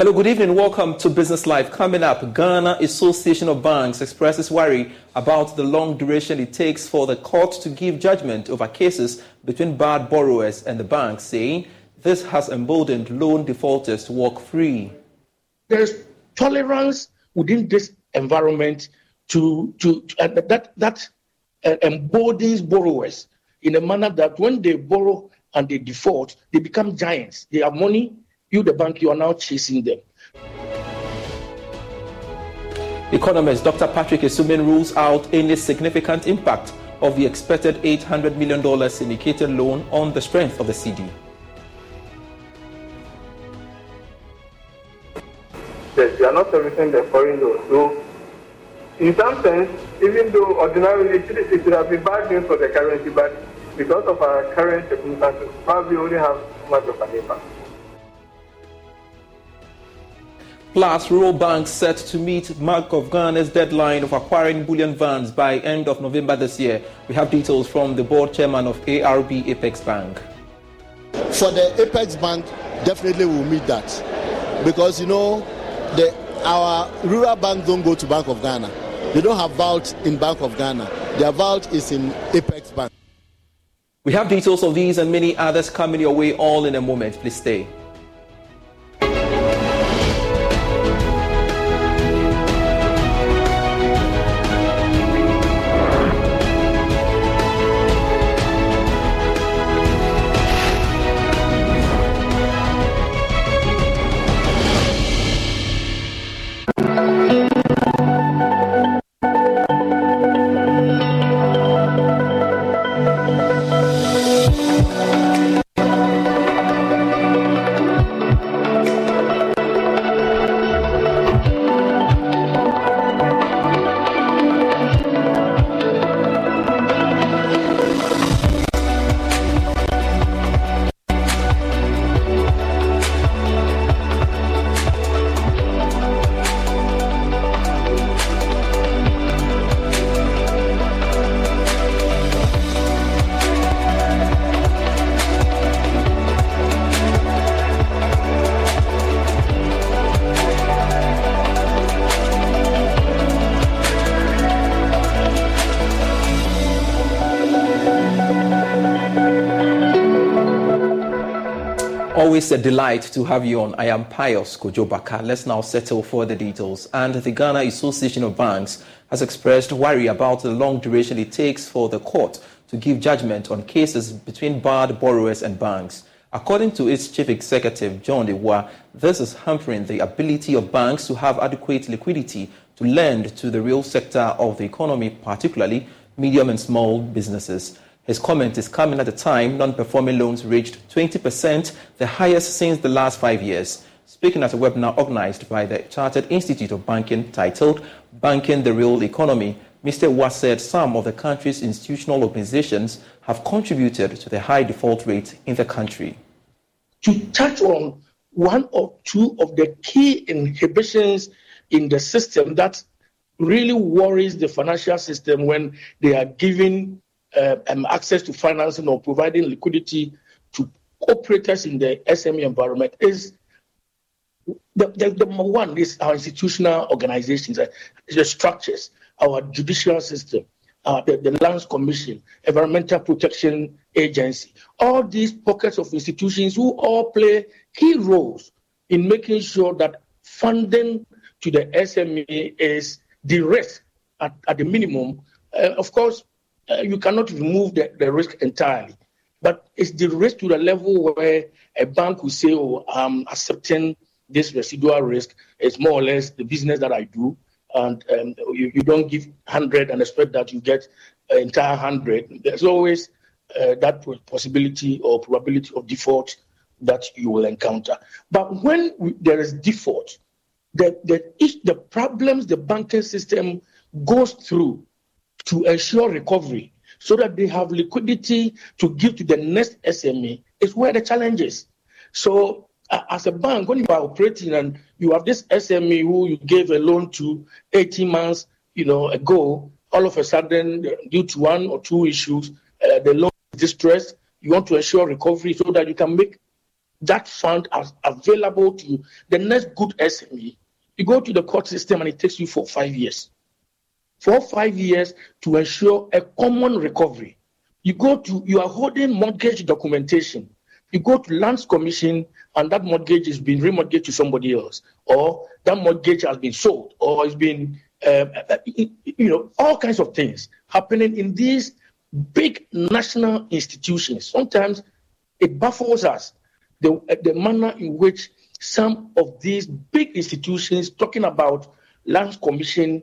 Hello, good evening. Welcome to Business Live. Coming up, Ghana Association of Banks expresses worry about the long duration it takes for the court to give judgment over cases between bad borrowers and the banks, saying this has emboldened loan defaulters to walk free. There's tolerance within this environment to, to, uh, that that uh, emboldens borrowers in a manner that when they borrow and they default, they become giants. They have money, you, the bank, you are now chasing them. Economist Dr. Patrick Asuming rules out any significant impact of the expected $800 million syndicated loan on the strength of the cedi. Yes, we are not servicing the foreign loan. So, in some sense, even though ordinarily it should, it should have been bad news for the currency, but because of our current circumstances, probably only have much of an impact. Plus, rural banks set to meet Bank of Ghana's deadline of acquiring bullion vans by end of November this year. We have details from the board chairman of ARB Apex Bank. For the Apex Bank, definitely we'll meet that because you know the our rural banks don't go to Bank of Ghana. They don't have vault in Bank of Ghana. Their vault is in Apex Bank. We have details of these and many others coming your way all in a moment. Please stay. Always a delight to have you on. I am Pius Kojobaka. Let's now settle for the details. And the Ghana Association of Banks has expressed worry about the long duration it takes for the court to give judgment on cases between bad borrowers and banks. According to its chief executive, John Awuah, this is hampering the ability of banks to have adequate liquidity to lend to the real sector of the economy, particularly medium and small businesses. His comment is coming at a time non-performing loans reached 20%, the highest since the last five years. Speaking at a webinar organized by the Chartered Institute of Banking titled Banking the Real Economy, Mr. Awuah said some of the country's institutional organizations have contributed to the high default rate in the country. To touch on one or two of the key inhibitions in the system that really worries the financial system when they are giving uh, um, access to financing or providing liquidity to operators in the SME environment is the, the, one is our institutional organizations, uh, the structures, our judicial system, uh, the, the Lands Commission, Environmental Protection Agency, all these pockets of institutions who all play key roles in making sure that funding to the SME is the risk at, at the minimum. Uh, of course, uh, you cannot remove the, the risk entirely, but it's the risk to the level where a bank will say, oh, I'm accepting this residual risk. It's more or less the business that I do. And um, you, you, don't give 100 and expect that you get an entire 100. There's always uh, that possibility or probability of default that you will encounter. But when we, there is default, the, the, the problems the banking system goes through to ensure recovery so that they have liquidity to give to the next SME is where the challenge is. So, uh, as a bank, when you are operating and you have this SME who you gave a loan to 18 months, you know, ago, all of a sudden, due to one or two issues, uh, the loan is distressed. You want to ensure recovery so that you can make that fund as available to you. the next good SME. You go to the court system and it takes you for five years for five years to ensure a common recovery. You go to, you are holding mortgage documentation. You go to Lands Commission and that mortgage is being remortgaged to somebody else, or that mortgage has been sold, or it's been, uh, you know, all kinds of things happening in these big national institutions. Sometimes it baffles us the, the manner in which some of these big institutions, talking about Lands Commission,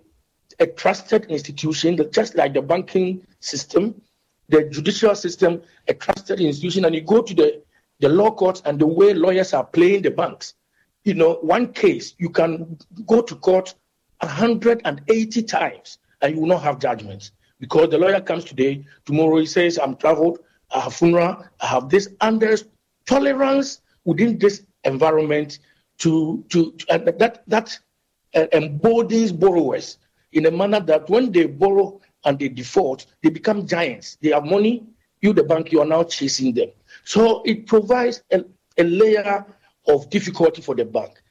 a trusted institution, just like the banking system, the judicial system, a trusted institution, and you go to the, the law courts and the way lawyers are playing the banks. You know, one case, you can go to court 180 times and you will not have judgments because the lawyer comes today, tomorrow he says, I'm traveled, I have funeral, I have this, and there's tolerance within this environment to, to, to that, that uh, embodies borrowers in a manner that when they borrow and they default, they become giants. They have money, you, the bank, you are now chasing them. So it provides a, a layer of difficulty for the bank.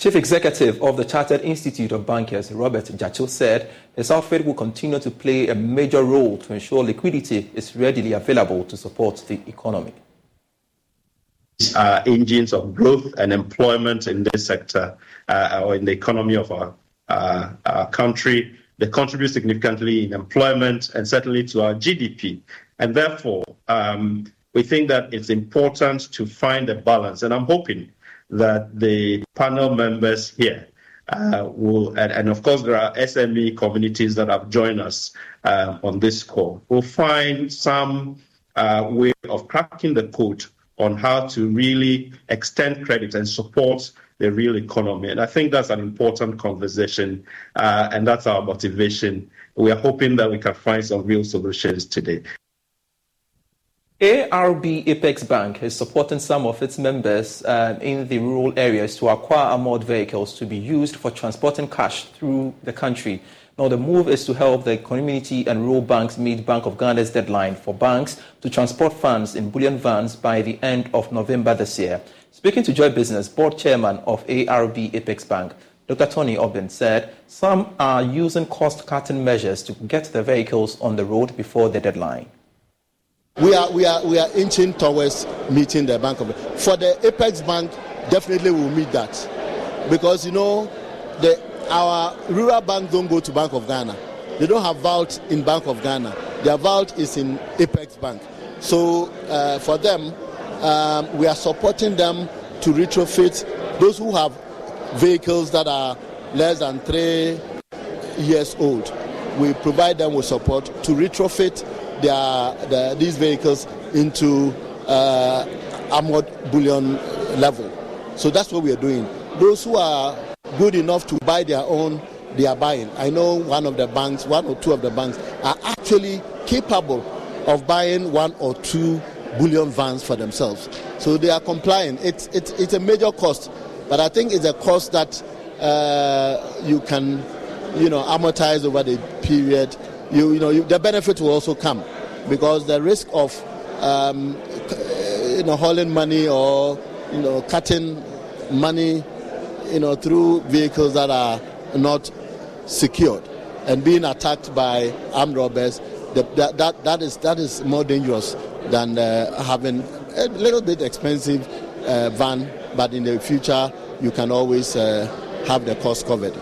Chief Executive of the Chartered Institute of Bankers, Robert Dzato, said his outfit will continue to play a major role to ensure liquidity is readily available to support the economy. Uh, engines of growth and employment in this sector uh, or in the economy of our, uh, our country. They contribute significantly in employment and certainly to our GDP. And therefore, um, we think that it's important to find a balance. And I'm hoping that the panel members here uh, will, and, and, of course, there are SME communities that have joined us uh, on this call, will find some uh, way of cracking the code on how to really extend credit and support the real economy. And I think that's an important conversation, uh, and that's our motivation. We are hoping that we can find some real solutions today. ARB Apex Bank is supporting some of its members uh, in the rural areas to acquire armored vehicles to be used for transporting cash through the country. Now, the move is to help the community and rural banks meet Bank of Ghana's deadline for banks to transport funds in bullion vans by the end of November this year. Speaking to Joy Business, board chairman of ARB Apex Bank, Dr. Tony Obin said some are using cost cutting measures to get the vehicles on the road before the deadline. We are, we are, we are inching towards meeting the Bank of For the Apex Bank, definitely we'll meet that. Because, you know, the, our rural banks don't go to Bank of Ghana. They don't have vault in Bank of Ghana. Their vault is in Apex Bank. So uh, for them, um, we are supporting them to retrofit those who have vehicles that are less than three years old. we provide them with support to retrofit their, their these vehicles into uh, armored bullion level. So that's what we are doing. Those who are good enough to buy their own, they are buying. I know one of the banks, one or two of the banks, are actually capable of buying one or two bullion vans for themselves. So they are complying. It's, it's, it's a major cost, but I think it's a cost that uh, you can, you know, amortize over the period. You, you know, you, the benefit will also come because the risk of, um, you know, hauling money or, you know, cutting money, you know, through vehicles that are not secured and being attacked by armed robbers, that, that, that, is, that is more dangerous than uh, having a little bit expensive uh, van, but in the future you can always uh, have the cost covered.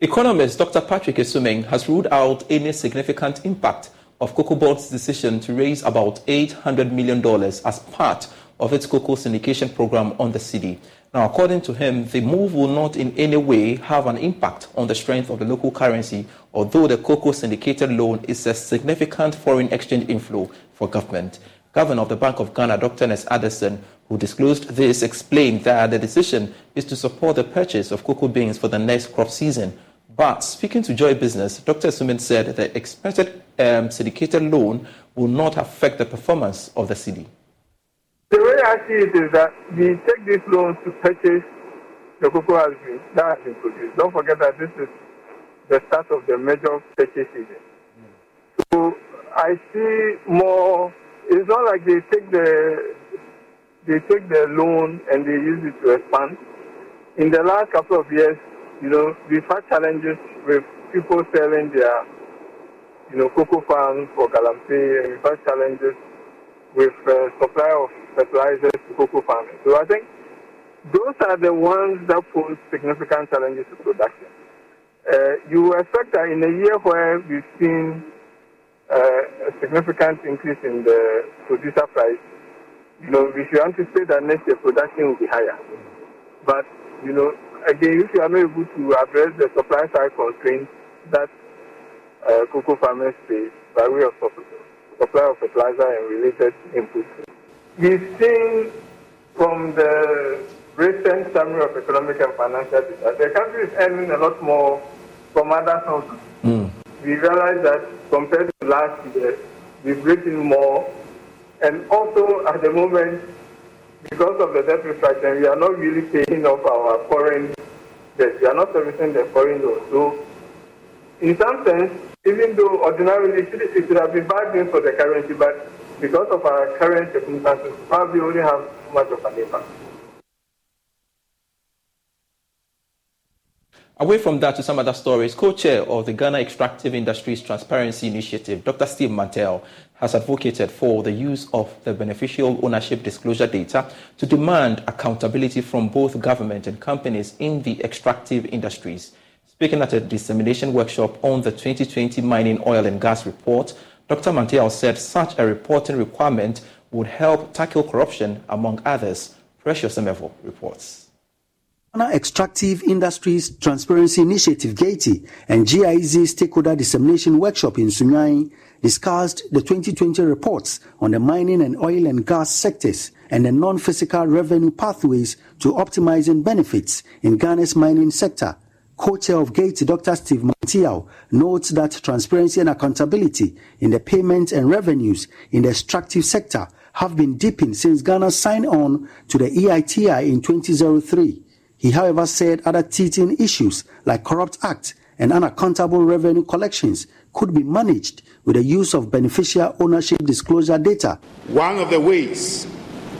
Economist Dr. Patrick Asuming has ruled out any significant impact of Cocoa Board's decision to raise about $800 million as part of its cocoa syndication program on the cedi. Now, according to him, the move will not in any way have an impact on the strength of the local currency, although the cocoa syndicated loan is a significant foreign exchange inflow for government. Governor of the Bank of Ghana, Dr. Ernest Addison, who disclosed this, explained that the decision is to support the purchase of cocoa beans for the next crop season. But speaking to Joy Business, Dr. Asuming said the expected um, syndicated loan will not affect the performance of the cedi. The way I see it is that we take this loan to purchase the cocoa has been, that has been produced. Don't forget that this is the start of the major purchase season. So I see more. It's not like they take the they take the loan and they use it to expand. In the last couple of years, you know, we've had challenges with people selling their, you know, cocoa farms for Galamsey, and we've had challenges with uh, supply of fertilizers to cocoa farming. So I think those are the ones that pose significant challenges to production. Uh, you expect that in a year where we've seen uh, a significant increase in the producer price, you know, we should anticipate that next year production will be higher. But, you know, again, if you are not able to address the supply side constraints that uh, cocoa farmers face by way of supply of fertilizer and related inputs, We've seen from the recent summary of economic and financial data, the country is earning a lot more from other sources. Mm. We realize that compared to last year, we've written more. And also at the moment, because of the debt restructuring, we are not really paying off our foreign debt. We are not servicing the foreign loans. So, in some sense, even though ordinarily it should, it should have been bad news for the currency, but because of our current circumstances, probably only have too much of an impact. Away from that to some other stories, co-chair of the Ghana Extractive Industries Transparency Initiative, Dr. Steve Manteaw, has advocated for the use of the beneficial ownership disclosure data to demand accountability from both government and companies in the extractive industries. Speaking at a dissemination workshop on the 2020 Mining Oil and Gas Report, Dr. Manteaw said such a reporting requirement would help tackle corruption, among others. Precious Emevo reports. Ghana Extractive Industries Transparency Initiative GHEITI and GIZ Stakeholder Dissemination Workshop in Sunyani discussed the 2020 reports on the mining and oil and gas sectors and the non-physical revenue pathways to optimizing benefits in Ghana's mining sector co-chair of GHEITI, Dr. Steve Manteaw, notes that transparency and accountability in the payments and revenues in the extractive sector have been deepened since Ghana signed on to the EITI in 2003. He, however, said other teething issues like Corrupt Act and unaccountable revenue collections could be managed with the use of beneficial ownership disclosure data. One of the ways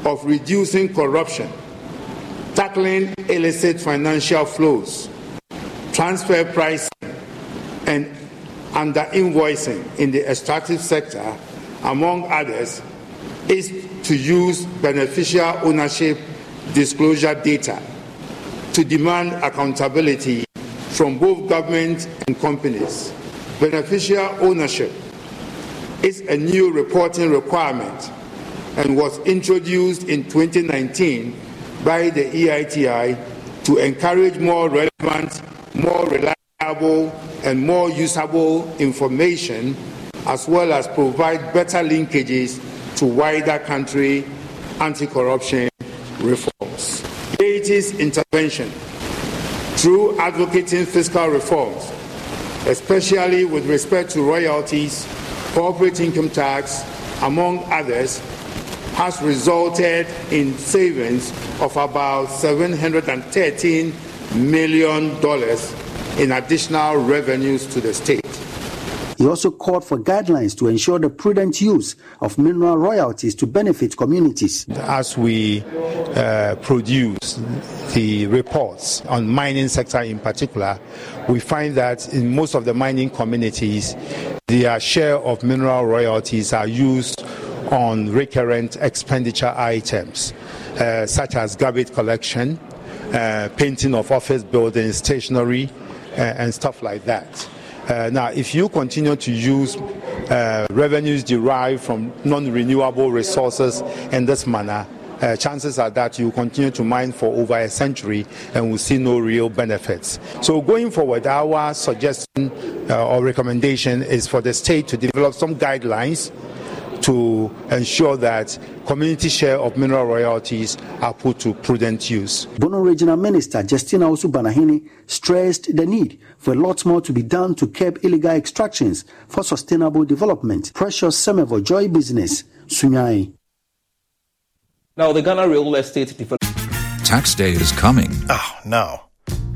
of reducing corruption, tackling illicit financial flows, transfer pricing and under invoicing in the extractive sector, among others, is to use beneficial ownership disclosure data to demand accountability from both government and companies. Beneficial ownership is a new reporting requirement and was introduced in 2019 by the EITI to encourage more relevant more reliable and more usable information, as well as provide better linkages to wider country anti corruption reforms. GHEITI's intervention through advocating fiscal reforms, especially with respect to royalties, corporate income tax, among others, has resulted in savings of about $713 million dollars in additional revenues to the state. He also called for guidelines to ensure the prudent use of mineral royalties to benefit communities. As we uh, produce the reports on mining sector in particular, we find that in most of the mining communities, their share of mineral royalties are used on recurrent expenditure items, uh, such as garbage collection, uh, painting of office buildings, stationery, uh, and stuff like that. Uh, now, if you continue to use revenues derived from non-renewable resources in this manner, uh, chances are that you continue to mine for over a century and will see no real benefits. So, going forward, our suggestion uh, or recommendation is for the state to develop some guidelines to ensure that community share of mineral royalties are put to prudent use. Bono Regional Minister Justina Owusu-Banahene stressed the need for a lot more to be done to curb illegal extractions for sustainable development. Precious Semevo Joy Business, Sunyani. Now, the Ghana Real Estate Development Tax day is coming. Ah, oh, no.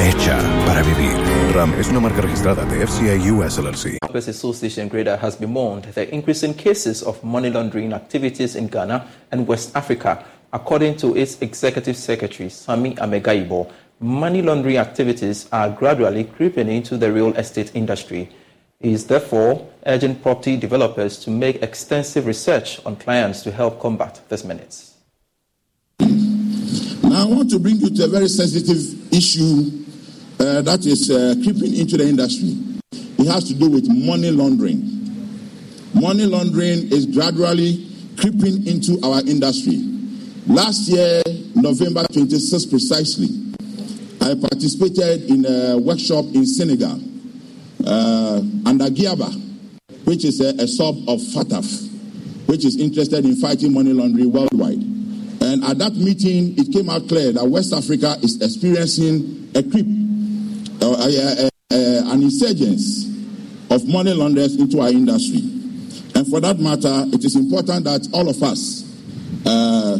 Hecha para vivir. RAM es una marca registrada de FCI US LLC. Developers Association Greater has bemoaned the increase in cases of money laundering activities in Ghana and West Africa. According to its executive secretary, Sami Amegayibor, money laundering activities are gradually creeping into the real estate industry. He is therefore urging property developers to make extensive research on clients to help combat this menace. Now, I want to bring you to a very sensitive issue uh, that is uh, creeping into the industry. It has to do with money laundering. Money laundering is gradually creeping into our industry. Last year, November 26 precisely, I participated in a workshop in Senegal uh, under Giaba, which is a, a sub of FATF, which is interested in fighting money laundering worldwide. And at that meeting, it came out clear that West Africa is experiencing a creep, an insurgence of money launderers into our industry. And for that matter, it is important that all of us uh,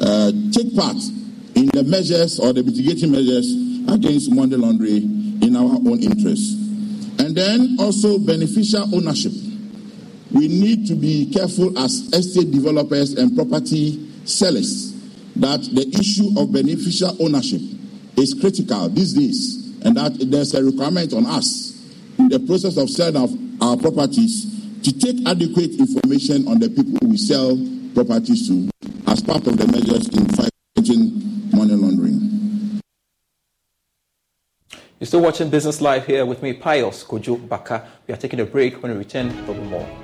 uh, take part in the measures or the mitigating measures against money laundering in our own interest. And then also beneficial ownership. We need to be careful as estate developers and property sellers that the issue of beneficial ownership is critical these days and that there's a requirement on us in the process of selling of our properties to take adequate information on the people we sell properties to as part of the measures in fighting money laundering. You're still watching Business Live here with me, Pius Kojo Baka. We are taking a break. When we return, be more.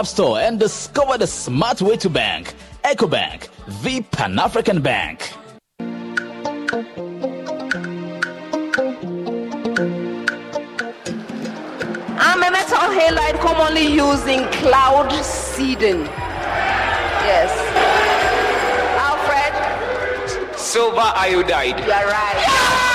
App Store and discover the smart way to bank. EcoBank, the Pan African Bank. I'm a metal halide commonly used in cloud seeding. Yes. Alfred? Silver iodide. You're right. Second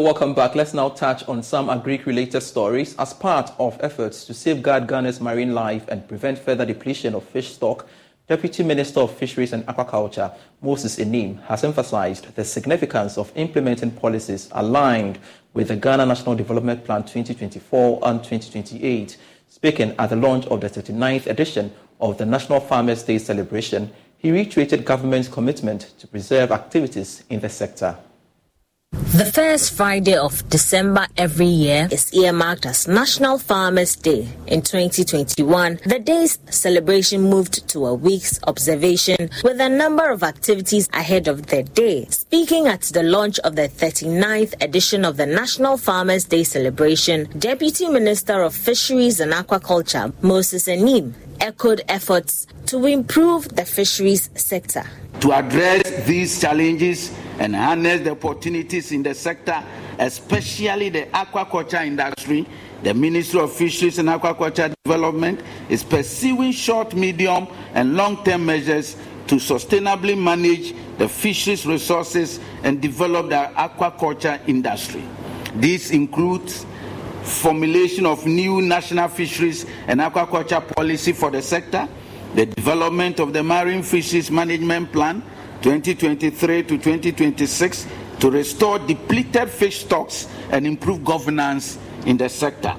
Welcome back. Let's now touch on some agri related stories. As part of efforts to safeguard Ghana's marine life and prevent further depletion of fish stock, Deputy Minister of Fisheries and Aquaculture, Moses Anim, has emphasized the significance of implementing policies aligned with the Ghana National Development Plan 2024 and 2028. Speaking at the launch of the 39th edition of the National Farmers' Day celebration, he reiterated government's commitment to preserve activities in the sector. The first Friday of December every year is earmarked as National Farmers Day. In 2021, the day's celebration moved to a week's observation with a number of activities ahead of the day. Speaking at the launch of the 39th edition of the National Farmers Day celebration, Deputy Minister of Fisheries and Aquaculture, Moses Anim, echoed efforts to improve the fisheries sector. To address these challenges, and harness the opportunities in the sector, especially the aquaculture industry. The Ministry of Fisheries and Aquaculture Development is pursuing short, medium, and long term measures to sustainably manage the fisheries resources and develop the aquaculture industry. This includes formulation of new national fisheries and aquaculture policy for the sector, the development of the marine fisheries management plan, 2023 to 2026 to restore depleted fish stocks and improve governance in the sector.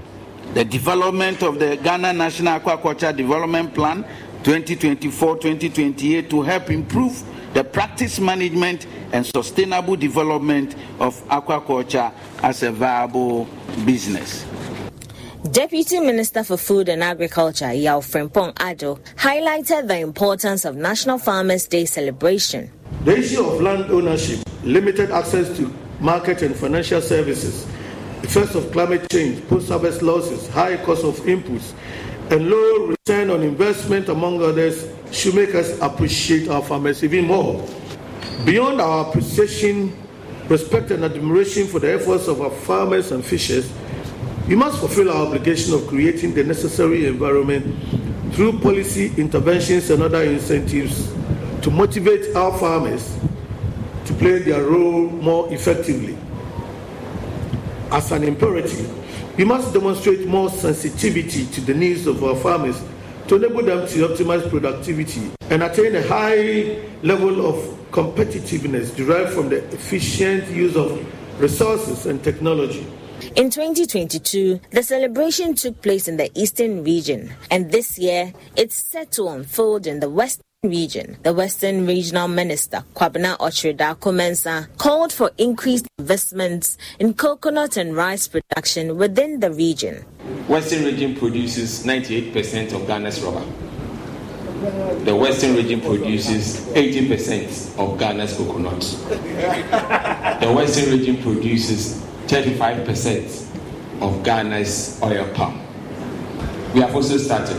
The development of the Ghana National Aquaculture Development Plan 2024-2028 to help improve the practice management and sustainable development of aquaculture as a viable business. Deputy Minister for Food and Agriculture, Yaw Frimpong Addo, highlighted the importance of National Farmers' Day celebration. The issue of land ownership, limited access to market and financial services, effects of climate change, post-harvest losses, high cost of inputs, and low return on investment, among others, should make us appreciate our farmers even more. Beyond our appreciation, respect, and admiration for the efforts of our farmers and fishers, we must fulfill our obligation of creating the necessary environment through policy interventions and other incentives to motivate our farmers to play their role more effectively. As an imperative, we must demonstrate more sensitivity to the needs of our farmers to enable them to optimize productivity and attain a high level of competitiveness derived from the efficient use of resources and technology. In 2022, the celebration took place in the Eastern region, and this year it's set to unfold in the Western region. The Western Regional Minister, Kwabena Okyere Darko-Mensah, called for increased investments in coconut and rice production within the region. Western region produces 98% of Ghana's rubber. The Western region produces 80% of Ghana's coconut. The Western region produces 35% of Ghana's oil palm. We have also started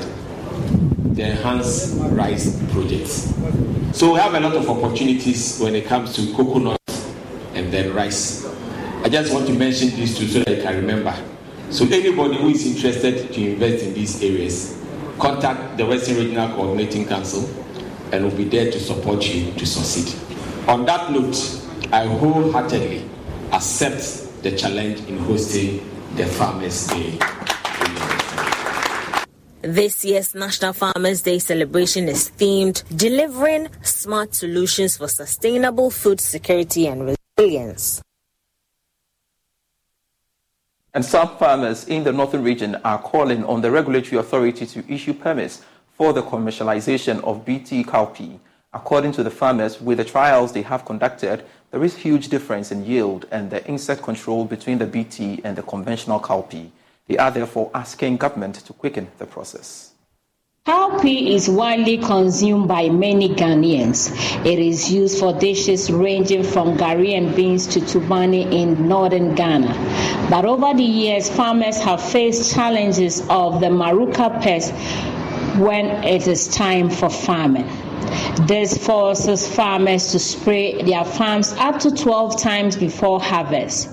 the enhanced rice projects. So we have a lot of opportunities when it comes to coconut and then rice. I just want to mention these two so that you can remember. So anybody who is interested to invest in these areas, contact the Western Regional Coordinating Council and we'll be there to support you to succeed. On that note, I wholeheartedly accept the challenge in hosting the Farmers' Day. This year's National Farmers' Day celebration is themed Delivering Smart Solutions for Sustainable Food Security and Resilience. And some farmers in the northern region are calling on the regulatory authority to issue permits for the commercialization of BT cowpea. According to the farmers, with the trials they have conducted, there is huge difference in yield and the insect control between the BT and the conventional cowpea. They are therefore asking government to quicken the process. Cowpea is widely consumed by many Ghanaians. It is used for dishes ranging from garri and beans to tubani in northern Ghana. But over the years, farmers have faced challenges of the maruca pest when it is time for farming. This forces farmers to spray their farms up to 12 times before harvest.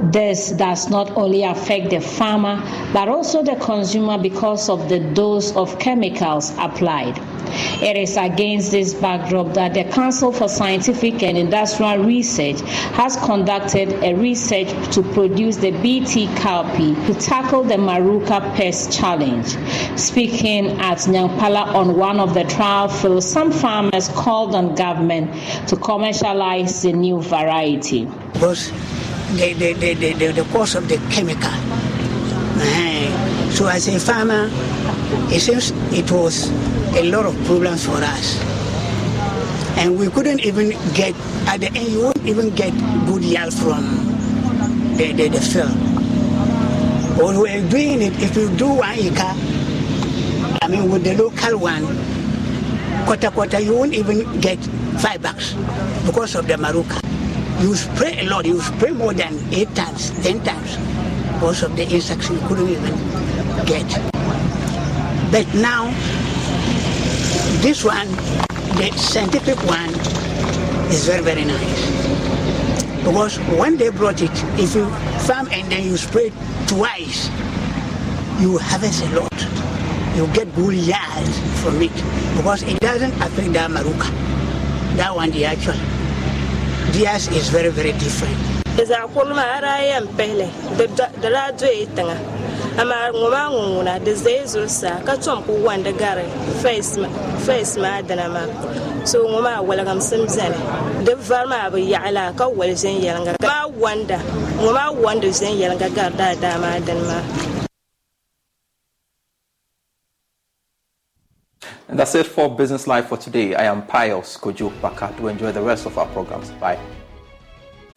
This does not only affect the farmer but also the consumer because of the dose of chemicals applied. It is against this backdrop that the Council for Scientific and Industrial Research has conducted a research to produce the BT cowpea to tackle the Maruca pest challenge. Speaking at Nyankpala on one of the trial fields, some farmers called on government to commercialize the new variety. The, the, the, the, the cost of the chemical. Uh, so as a farmer, it seems it was a lot of problems for us. And we couldn't even get, at the end, you won't even get good yield from the, the, the field. But we're doing it, if you do one acre, I mean, with the local one, quarter quarter, you won't even get five bucks because of the maruca. You spray a lot, you spray more than eight times, ten times because of the insects you couldn't even get. But now, this one, the scientific one, is very, very nice. Because when they brought it, if you farm and then you spray twice, you harvest a lot. You get good yield from it because it doesn't affect the maruca. That one, the actual. ideas is very very different. Za kulma ara yan pele da radio ya tanga amma ngoma nguna da zai zursa ka tom ku wanda gare. Face face ma dana ma. So ngoma wala gam sim zane da var ma bu ya'la ka wal zan yalanga. Ma wanda ngoma wanda zan yalanga gar da dama dan ma. That's it for Business Live for today. I am Pius Kojo. To enjoy the rest of our programs. Bye.